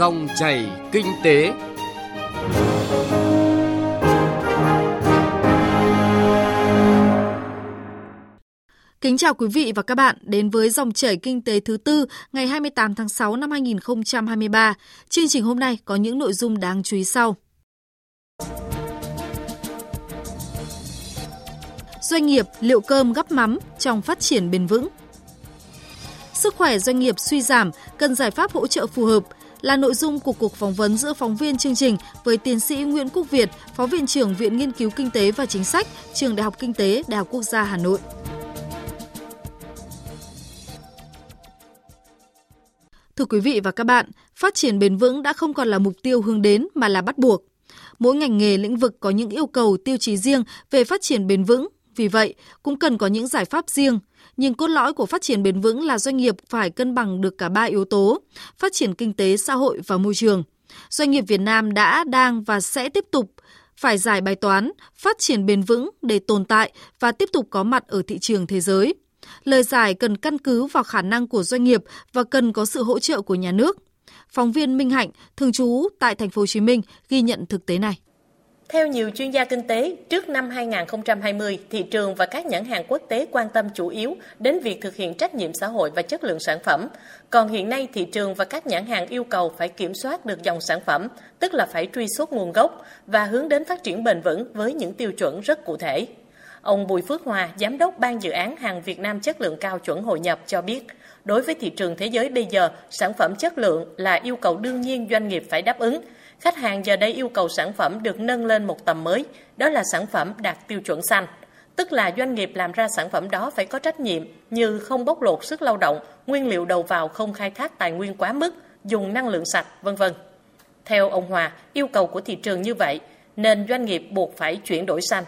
Dòng chảy kinh tế. Kính chào quý vị và các bạn đến với dòng chảy kinh tế thứ tư ngày 28 tháng 6 năm 2023. Chương trình hôm nay có những nội dung đáng chú ý sau. Doanh nghiệp liệu cơm gấp mắm trong phát triển bền vững. Sức khỏe doanh nghiệp suy giảm, cần giải pháp hỗ trợ phù hợp là nội dung của cuộc phỏng vấn giữa phóng viên chương trình với tiến sĩ Nguyễn Quốc Việt, Phó Viện trưởng Viện Nghiên cứu Kinh tế và Chính sách, Trường Đại học Kinh tế, Đại học Quốc gia Hà Nội. Thưa quý vị và các bạn, phát triển bền vững đã không còn là mục tiêu hướng đến mà là bắt buộc. Mỗi ngành nghề lĩnh vực có những yêu cầu tiêu chí riêng về phát triển bền vững, vì vậy cũng cần có những giải pháp riêng. Nhưng cốt lõi của phát triển bền vững là doanh nghiệp phải cân bằng được cả ba yếu tố: phát triển kinh tế, xã hội và môi trường. Doanh nghiệp Việt Nam đã, đang và sẽ tiếp tục phải giải bài toán phát triển bền vững để tồn tại và tiếp tục có mặt ở thị trường thế giới. Lời giải cần căn cứ vào khả năng của doanh nghiệp và cần có sự hỗ trợ của nhà nước. Phóng viên Minh Hạnh, thường trú tại thành phố Hồ Chí Minh ghi nhận thực tế này. Theo nhiều chuyên gia kinh tế, trước năm 2020, thị trường và các nhãn hàng quốc tế quan tâm chủ yếu đến việc thực hiện trách nhiệm xã hội và chất lượng sản phẩm. Còn hiện nay, thị trường và các nhãn hàng yêu cầu phải kiểm soát được dòng sản phẩm, tức là phải truy xuất nguồn gốc và hướng đến phát triển bền vững với những tiêu chuẩn rất cụ thể. Ông Bùi Phước Hòa, Giám đốc Ban Dự án Hàng Việt Nam Chất lượng cao chuẩn hội nhập cho biết, đối với thị trường thế giới bây giờ, sản phẩm chất lượng là yêu cầu đương nhiên doanh nghiệp phải đáp ứng. Khách hàng giờ đây yêu cầu sản phẩm được nâng lên một tầm mới, đó là sản phẩm đạt tiêu chuẩn xanh. Tức là doanh nghiệp làm ra sản phẩm đó phải có trách nhiệm như không bóc lột sức lao động, nguyên liệu đầu vào không khai thác tài nguyên quá mức, dùng năng lượng sạch, vân vân. Theo ông Hòa, yêu cầu của thị trường như vậy nên doanh nghiệp buộc phải chuyển đổi xanh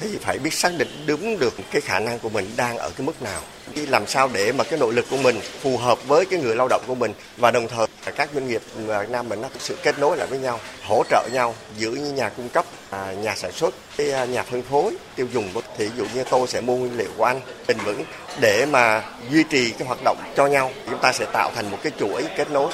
thì phải biết xác định đúng được cái khả năng của mình đang ở cái mức nào. Làm sao để mà cái nội lực của mình phù hợp với cái người lao động của mình và đồng thời các doanh nghiệp Việt Nam mình nó thực sự kết nối lại với nhau hỗ trợ nhau giữa như nhà cung cấp à, nhà sản xuất cái à, nhà phân phối tiêu dùng. Thì ví dụ như tôi sẽ mua nguyên liệu của anh bền vững để mà duy trì cái hoạt động cho nhau chúng ta sẽ tạo thành một cái chuỗi kết nối.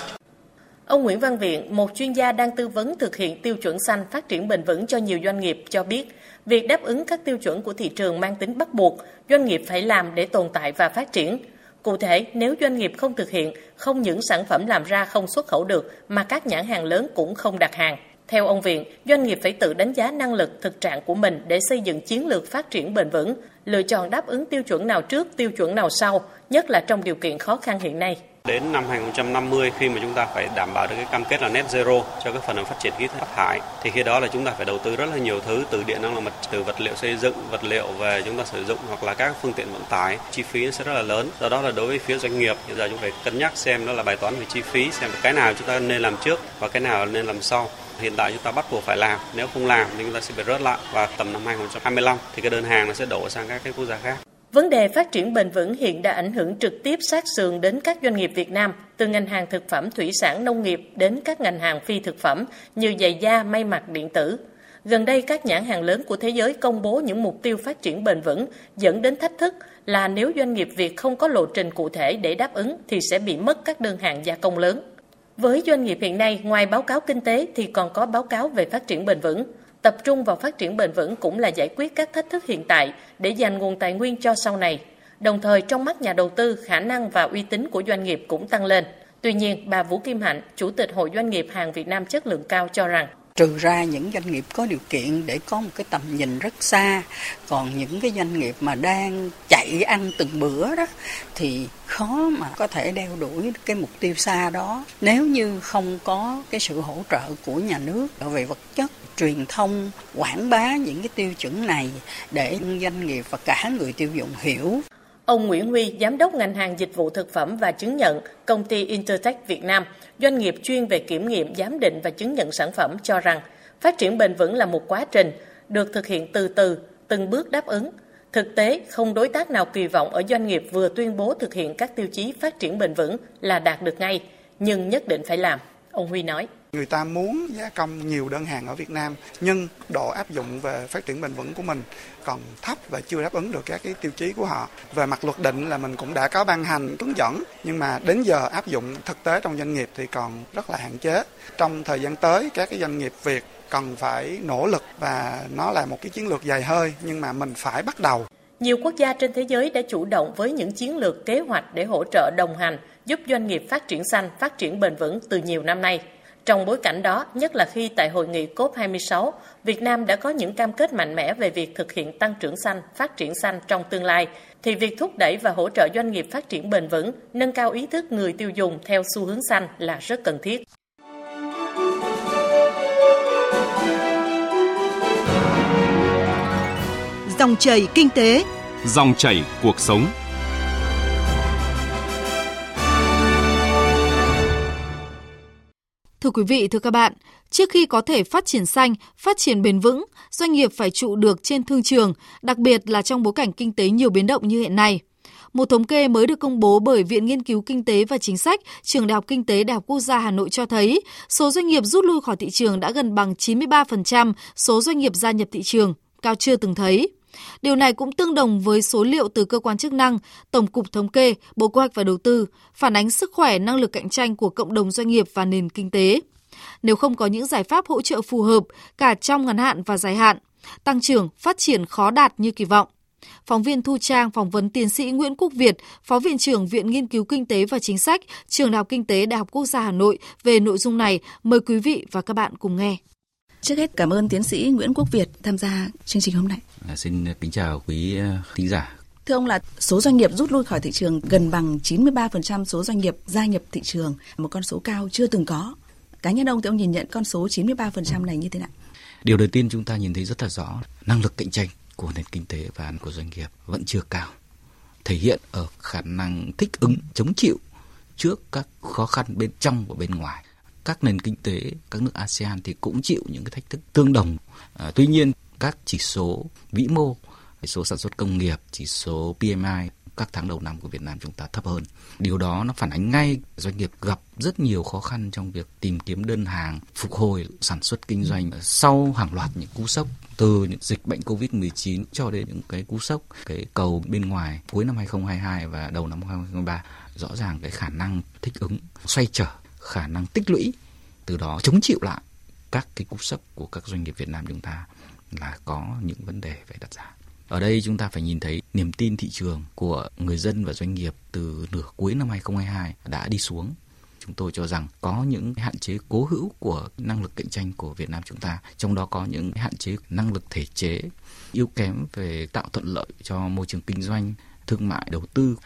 Ông Nguyễn Văn Viện, một chuyên gia đang tư vấn thực hiện tiêu chuẩn xanh phát triển bền vững cho nhiều doanh nghiệp cho biết, việc đáp ứng các tiêu chuẩn của thị trường mang tính bắt buộc, doanh nghiệp phải làm để tồn tại và phát triển. Cụ thể, nếu doanh nghiệp không thực hiện, không những sản phẩm làm ra không xuất khẩu được mà các nhãn hàng lớn cũng không đặt hàng. Theo ông Viện, doanh nghiệp phải tự đánh giá năng lực thực trạng của mình để xây dựng chiến lược phát triển bền vững, lựa chọn đáp ứng tiêu chuẩn nào trước, tiêu chuẩn nào sau, nhất là trong điều kiện khó khăn hiện nay. Đến năm 2050 khi mà chúng ta phải đảm bảo được cái cam kết là net zero cho cái phần phát triển khí thải thì khi đó là chúng ta phải đầu tư rất là nhiều thứ từ điện năng lượng mặt từ vật liệu xây dựng, vật liệu về chúng ta sử dụng hoặc là các phương tiện vận tải, chi phí sẽ rất là lớn. Do đó là đối với phía doanh nghiệp hiện giờ chúng phải cân nhắc xem đó là bài toán về chi phí, xem cái nào chúng ta nên làm trước và cái nào nên làm sau. Hiện tại chúng ta bắt buộc phải làm nếu không làm thì chúng ta sẽ bị rớt lại. Và tầm năm 2025 thì cái đơn hàng nó sẽ đổ sang các cái quốc gia khác. Vấn đề phát triển bền vững hiện đã ảnh hưởng trực tiếp sát sườn đến các doanh nghiệp Việt Nam, từ ngành hàng thực phẩm thủy sản nông nghiệp đến các ngành hàng phi thực phẩm như giày da, may mặc, điện tử. Gần đây, các nhãn hàng lớn của thế giới công bố những mục tiêu phát triển bền vững, dẫn đến thách thức là nếu doanh nghiệp Việt không có lộ trình cụ thể để đáp ứng thì sẽ bị mất các đơn hàng gia công lớn. Với doanh nghiệp hiện nay, ngoài báo cáo kinh tế thì còn có báo cáo về phát triển bền vững. Tập trung vào phát triển bền vững cũng là giải quyết các thách thức hiện tại để dành nguồn tài nguyên cho sau này. Đồng thời trong mắt nhà đầu tư, khả năng và uy tín của doanh nghiệp cũng tăng lên. Tuy nhiên, bà Vũ Kim Hạnh, Chủ tịch Hội Doanh nghiệp hàng Việt Nam chất lượng cao cho rằng trừ ra những doanh nghiệp có điều kiện để có một cái tầm nhìn rất xa, còn những cái doanh nghiệp mà đang chạy ăn từng bữa đó, thì khó mà có thể đeo đuổi cái mục tiêu xa đó. Nếu như không có cái sự hỗ trợ của nhà nước về vật chất, truyền thông, quảng bá những cái tiêu chuẩn này để doanh nghiệp và cả người tiêu dùng hiểu Ông Nguyễn Huy, Giám đốc ngành hàng dịch vụ thực phẩm và chứng nhận công ty Intertech Việt Nam, doanh nghiệp chuyên về kiểm nghiệm, giám định và chứng nhận sản phẩm cho rằng phát triển bền vững là một quá trình được thực hiện từ từ, từng bước đáp ứng. Thực tế, không đối tác nào kỳ vọng ở doanh nghiệp vừa tuyên bố thực hiện các tiêu chí phát triển bền vững là đạt được ngay, nhưng nhất định phải làm, ông Huy nói Người ta muốn gia công nhiều đơn hàng ở Việt Nam nhưng độ áp dụng về phát triển bền vững của mình còn thấp và chưa đáp ứng được các cái tiêu chí của họ. Về mặt luật định là mình cũng đã có ban hành hướng dẫn nhưng mà đến giờ áp dụng thực tế trong doanh nghiệp thì còn rất là hạn chế. Trong thời gian tới các cái doanh nghiệp Việt cần phải nỗ lực và nó là một cái chiến lược dài hơi nhưng mà mình phải bắt đầu. Nhiều quốc gia trên thế giới đã chủ động với những chiến lược kế hoạch để hỗ trợ đồng hành, giúp doanh nghiệp phát triển xanh, phát triển bền vững từ nhiều năm nay. Trong bối cảnh đó, nhất là khi tại hội nghị COP26, Việt Nam đã có những cam kết mạnh mẽ về việc thực hiện tăng trưởng xanh, phát triển xanh trong tương lai, thì việc thúc đẩy và hỗ trợ doanh nghiệp phát triển bền vững, nâng cao ý thức người tiêu dùng theo xu hướng xanh là rất cần thiết. Dòng chảy kinh tế, dòng chảy cuộc sống. Thưa quý vị, thưa các bạn, trước khi có thể phát triển xanh, phát triển bền vững, doanh nghiệp phải trụ được trên thương trường, đặc biệt là trong bối cảnh kinh tế nhiều biến động như hiện nay. Một thống kê mới được công bố bởi Viện Nghiên cứu Kinh tế và Chính sách, Trường Đại học Kinh tế Đại học Quốc gia Hà Nội cho thấy, số doanh nghiệp rút lui khỏi thị trường đã gần bằng 93% số doanh nghiệp gia nhập thị trường, cao chưa từng thấy. Điều này cũng tương đồng với số liệu từ cơ quan chức năng, Tổng cục Thống kê, Bộ Kế hoạch và Đầu tư, phản ánh sức khỏe năng lực cạnh tranh của cộng đồng doanh nghiệp và nền kinh tế. Nếu không có những giải pháp hỗ trợ phù hợp cả trong ngắn hạn và dài hạn, tăng trưởng, phát triển khó đạt như kỳ vọng. Phóng viên Thu Trang phỏng vấn tiến sĩ Nguyễn Quốc Việt, Phó Viện trưởng Viện Nghiên cứu Kinh tế và Chính sách, Trường Đại học Kinh tế Đại học Quốc gia Hà Nội về nội dung này. Mời quý vị và các bạn cùng nghe. Trước hết cảm ơn tiến sĩ Nguyễn Quốc Việt tham gia chương trình hôm nay. À, xin kính chào quý ờ, thính giả. Thưa ông là số doanh nghiệp rút lui khỏi thị trường gần bằng 93% số doanh nghiệp gia nhập thị trường, một con số cao chưa từng có. Cá nhân ông thì ông nhìn nhận con số 93% này như thế nào? Điều đầu tiên chúng ta nhìn thấy rất là rõ, năng lực cạnh tranh của nền kinh tế và của doanh nghiệp vẫn chưa cao. Thể hiện ở khả năng thích ứng, chống chịu trước các khó khăn bên trong và bên ngoài các nền kinh tế các nước ASEAN thì cũng chịu những cái thách thức tương đồng. À, tuy nhiên các chỉ số vĩ mô, chỉ số sản xuất công nghiệp, chỉ số PMI các tháng đầu năm của Việt Nam chúng ta thấp hơn. Điều đó nó phản ánh ngay doanh nghiệp gặp rất nhiều khó khăn trong việc tìm kiếm đơn hàng, phục hồi sản xuất kinh doanh sau hàng loạt những cú sốc từ những dịch bệnh Covid-19 cho đến những cái cú sốc cái cầu bên ngoài cuối năm 2022 và đầu năm 2023 rõ ràng cái khả năng thích ứng xoay trở khả năng tích lũy từ đó chống chịu lại các cái cú sốc của các doanh nghiệp Việt Nam chúng ta là có những vấn đề phải đặt ra. Ở đây chúng ta phải nhìn thấy niềm tin thị trường của người dân và doanh nghiệp từ nửa cuối năm 2022 đã đi xuống. Chúng tôi cho rằng có những hạn chế cố hữu của năng lực cạnh tranh của Việt Nam chúng ta, trong đó có những hạn chế năng lực thể chế, yếu kém về tạo thuận lợi cho môi trường kinh doanh, thương mại đầu tư.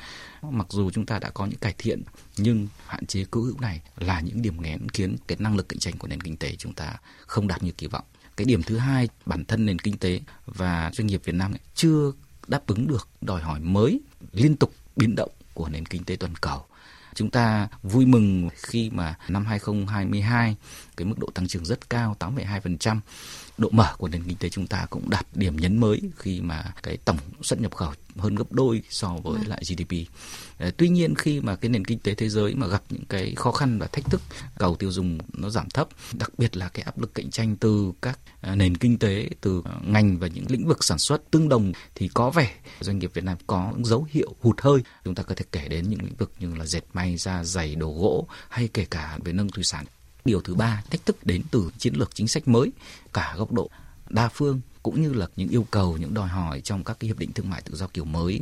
Mặc dù chúng ta đã có những cải thiện nhưng hạn chế cố hữu này là những điểm nghẽn khiến cái năng lực cạnh tranh của nền kinh tế chúng ta không đạt như kỳ vọng. Cái điểm thứ hai bản thân nền kinh tế và doanh nghiệp Việt Nam chưa đáp ứng được đòi hỏi mới liên tục biến động của nền kinh tế toàn cầu. Chúng ta vui mừng khi mà năm 2022 cái mức độ tăng trưởng rất cao 8,2% độ mở của nền kinh tế chúng ta cũng đạt điểm nhấn mới khi mà cái tổng xuất nhập khẩu hơn gấp đôi so với vâng. lại GDP. Ờ, tuy nhiên khi mà cái nền kinh tế thế giới mà gặp những cái khó khăn và thách thức cầu tiêu dùng nó giảm thấp, đặc biệt là cái áp lực cạnh tranh từ các ờ, nền kinh tế, từ ờ, ngành và những lĩnh vực sản xuất tương đồng thì có vẻ doanh nghiệp Việt Nam có dấu hiệu hụt hơi. Chúng ta có thể kể đến những lĩnh vực như là dệt may, da dày, đồ gỗ hay kể cả về nông thủy sản Điều thứ ba, thách thức đến từ chiến lược chính sách mới, cả góc độ đa phương cũng như là những yêu cầu, những đòi hỏi trong các cái hiệp định thương mại tự do kiểu mới.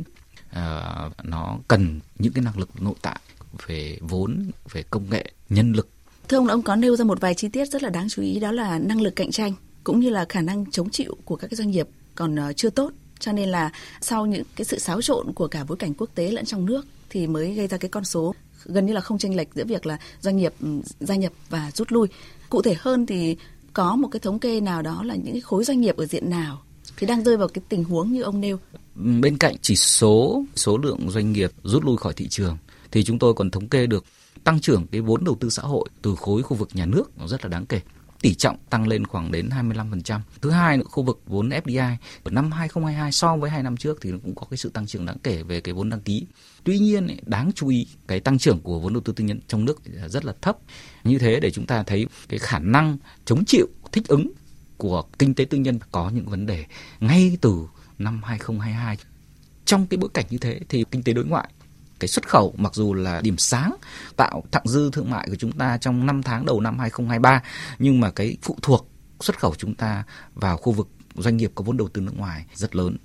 À, nó cần những cái năng lực nội tại về vốn, về công nghệ, nhân lực. Thưa ông, ông có nêu ra một vài chi tiết rất là đáng chú ý đó là năng lực cạnh tranh cũng như là khả năng chống chịu của các cái doanh nghiệp còn ờ, chưa tốt cho nên là sau những cái sự xáo trộn của cả bối cảnh quốc tế lẫn trong nước thì mới gây ra cái con số gần như là không chênh lệch giữa việc là doanh nghiệp ừ, gia nhập và rút lui. Cụ thể hơn thì có một cái thống kê nào đó là những khối doanh nghiệp ở diện nào thì đang rơi vào cái tình huống như ông nêu. Ừ, bên cạnh chỉ số số lượng doanh nghiệp rút lui khỏi thị trường, thì chúng tôi còn thống kê được tăng trưởng cái vốn đầu tư xã hội từ khối khu vực nhà nước, nó rất là đáng kể tỷ trọng tăng lên khoảng đến 25%. Thứ hai nữa, khu vực vốn FDI của năm 2022 so với hai năm trước thì cũng có cái sự tăng trưởng đáng kể về cái vốn đăng ký. Tuy nhiên đáng chú ý, cái tăng trưởng của vốn đầu tư tư nhân trong nước rất là thấp. Như thế để chúng ta thấy cái khả năng chống chịu, thích ứng của kinh tế tư nhân có những vấn đề ngay từ năm 2022. Trong cái bối cảnh như thế thì kinh tế đối ngoại cái xuất khẩu, mặc dù là điểm sáng tạo thặng dư thương mại của chúng ta trong 5 tháng đầu năm 2023 nhưng mà cái phụ thuộc xuất khẩu chúng ta vào khu vực doanh nghiệp có vốn đầu tư nước ngoài rất lớn,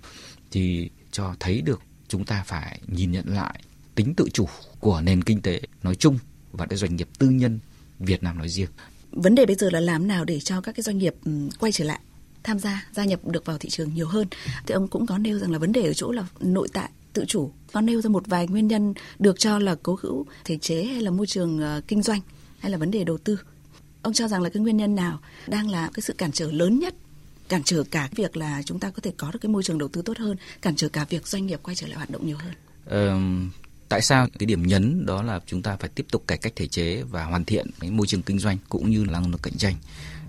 thì cho thấy được chúng ta phải nhìn nhận lại tính tự chủ của nền kinh tế nói chung và cái doanh nghiệp tư nhân Việt Nam nói riêng. Vấn đề bây giờ là làm nào để cho các cái doanh nghiệp ừ, quay trở lại, tham gia gia nhập được vào thị trường nhiều hơn thì ông cũng có nêu rằng là vấn đề ở chỗ là nội tại tự chủ. Có nêu ra một vài nguyên nhân được cho là cố hữu thể chế hay là môi trường uh, kinh doanh hay là vấn đề đầu tư. Ông cho rằng là cái nguyên nhân nào đang là cái sự cản trở lớn nhất cản trở cả việc là chúng ta có thể có được cái môi trường đầu tư tốt hơn cản trở cả việc doanh nghiệp quay trở lại hoạt động nhiều hơn? Ờ, tại sao cái điểm nhấn đó là chúng ta phải tiếp tục cải cách thể chế và hoàn thiện cái môi trường kinh doanh cũng như là năng lực cạnh tranh?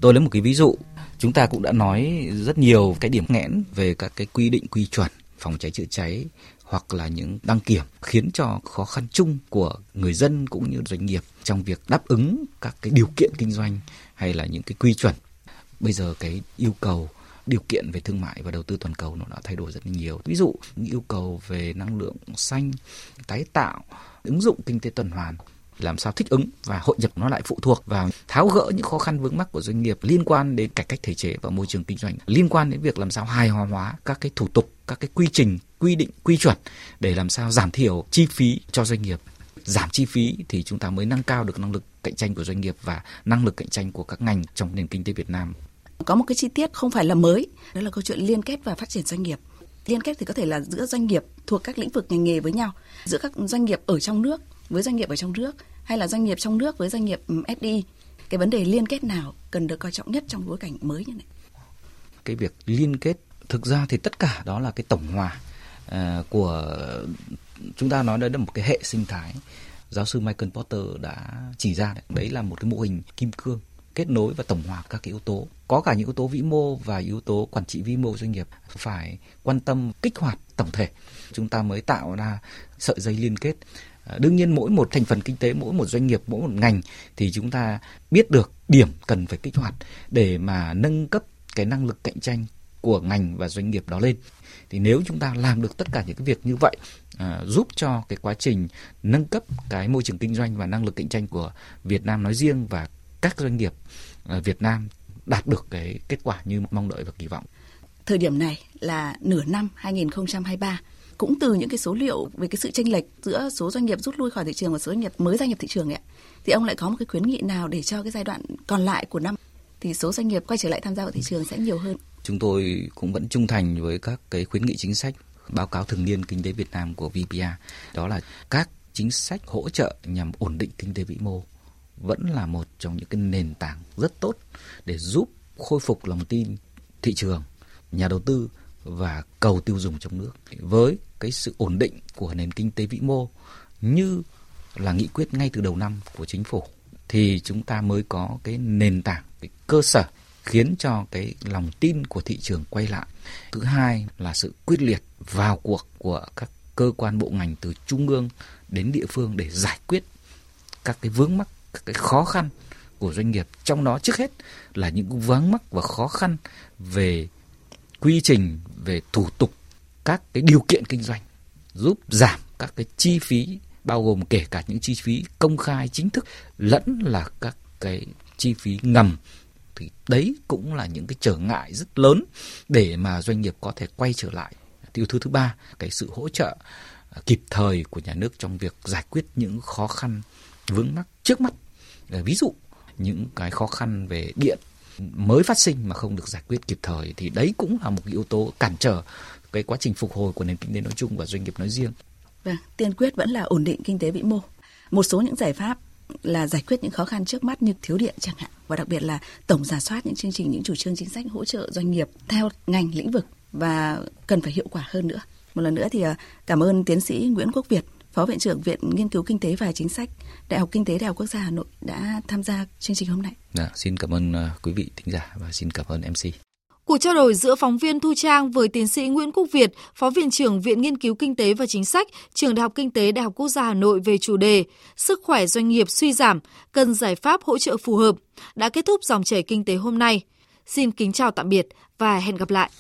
Tôi lấy một cái ví dụ chúng ta cũng đã nói rất nhiều cái điểm nghẽn về các cái quy định quy chuẩn phòng cháy chữa cháy hoặc là những đăng kiểm khiến cho khó khăn chung của người dân cũng như doanh nghiệp trong việc đáp ứng các cái điều kiện kinh doanh hay là những cái quy chuẩn. Bây giờ cái yêu cầu điều kiện về thương mại và đầu tư toàn cầu nó đã thay đổi rất nhiều. Ví dụ những yêu cầu về năng lượng xanh, tái tạo, ứng dụng kinh tế tuần hoàn làm sao thích ứng và hội nhập nó lại phụ thuộc vào tháo gỡ những khó khăn vướng mắc của doanh nghiệp liên quan đến cải cách thể chế và môi trường kinh doanh liên quan đến việc làm sao hài hòa hóa các cái thủ tục các cái quy trình quy định quy chuẩn để làm sao giảm thiểu chi phí cho doanh nghiệp giảm chi phí thì chúng ta mới nâng cao được năng lực cạnh tranh của doanh nghiệp và năng lực cạnh tranh của các ngành trong nền kinh tế Việt Nam. Có một cái chi tiết không phải là mới, đó là câu chuyện liên kết và phát triển doanh nghiệp. Liên kết thì có thể là giữa doanh nghiệp thuộc các lĩnh vực ngành nghề với nhau, giữa các doanh nghiệp ở trong nước với doanh nghiệp ở trong nước hay là doanh nghiệp trong nước với doanh nghiệp ừ, FDI. Cái vấn đề liên kết nào cần được coi trọng nhất trong bối cảnh mới như này? Cái việc liên kết thực ra thì tất cả đó là cái tổng hòa uh, của chúng ta nói đấy là một cái hệ sinh thái giáo sư Michael Porter đã chỉ ra đấy, đấy là một cái mô hình kim cương kết nối và tổng hòa các cái yếu tố. Có cả những yếu tố vĩ mô và yếu tố quản trị vĩ mô doanh nghiệp phải quan tâm kích hoạt tổng thể. Chúng ta mới tạo ra sợi dây liên kết. À, đương nhiên mỗi một thành phần kinh tế mỗi một doanh nghiệp mỗi một ngành thì chúng ta biết được điểm cần phải kích hoạt để mà nâng cấp cái năng lực cạnh tranh của ngành và doanh nghiệp đó lên thì nếu chúng ta làm được tất cả những cái việc như vậy à, giúp cho cái quá trình nâng cấp cái môi trường kinh doanh và năng lực cạnh tranh của Việt Nam nói riêng và các doanh nghiệp à, Việt Nam đạt được cái kết quả như mong đợi và kỳ vọng. Thời điểm này là nửa năm 2023 cũng từ những cái số liệu về cái sự chênh lệch giữa số doanh nghiệp rút lui khỏi thị trường và số doanh nghiệp mới gia nhập thị trường ấy thì ông lại có một cái khuyến nghị nào để cho cái giai đoạn còn lại của năm thì số doanh nghiệp quay trở lại tham gia vào thị trường sẽ nhiều hơn chúng tôi cũng vẫn trung thành với các cái khuyến nghị chính sách, báo cáo thường niên kinh tế Việt Nam của VPA. Đó là các chính sách hỗ trợ nhằm ổn định kinh tế vĩ mô vẫn là một trong những cái nền tảng rất tốt để giúp khôi phục lòng tin thị trường, nhà đầu tư và cầu tiêu dùng trong nước. Với cái sự ổn định của nền kinh tế vĩ mô như là nghị quyết ngay từ đầu năm của chính phủ, thì chúng ta mới có cái nền tảng, cái cơ sở khiến cho cái lòng tin của thị trường quay lại. Thứ hai là sự quyết liệt vào cuộc của các cơ quan bộ ngành từ trung ương đến địa phương để giải quyết các cái vướng mắc, các cái khó khăn của doanh nghiệp. Trong đó trước hết là những vướng mắc và khó khăn về quy trình, về thủ tục, các cái điều kiện kinh doanh, giúp giảm các cái chi phí, bao gồm kể cả những chi phí công khai chính thức, lẫn là các cái chi phí ngầm thì đấy cũng là những cái trở ngại rất lớn để mà doanh nghiệp có thể quay trở lại tiêu thứ thứ ba cái sự hỗ trợ à, kịp thời của nhà nước trong việc giải quyết những khó khăn vướng mắc trước mắt à, ví dụ những cái khó khăn về điện mới phát sinh mà không được giải quyết kịp thời thì đấy cũng là một cái yếu tố cản trở cái quá trình phục hồi của nền kinh tế nói chung và doanh nghiệp nói riêng. Vâng, tiên quyết vẫn là ổn định kinh tế vĩ mô. Một số những giải pháp là giải quyết những khó khăn trước mắt như thiếu điện chẳng hạn và đặc biệt là tổng giả soát những chương trình những chủ trương chính sách hỗ trợ doanh nghiệp theo ngành lĩnh vực và cần phải hiệu quả hơn nữa. Một lần nữa thì à, cảm ơn tiến sĩ Nguyễn Quốc Việt, Phó Viện trưởng Viện Nghiên cứu Kinh tế và Chính sách, Đại học Kinh tế Đại học Quốc gia Hà Nội đã tham gia chương trình hôm nay. Dạ, xin cảm ơn uh, quý vị thính giả và xin cảm ơn MC. Cuộc trao đổi giữa phóng viên Thu Trang với tiến sĩ Nguyễn Quốc Việt, Phó Viện trưởng Viện Nghiên cứu Kinh tế và Chính sách, Trường Đại học Kinh tế Đại học Quốc gia Hà Nội về chủ đề Sức khỏe doanh nghiệp suy giảm, cần giải pháp hỗ trợ phù hợp đã kết thúc dòng chảy kinh tế hôm nay. Xin kính chào tạm biệt và hẹn gặp lại.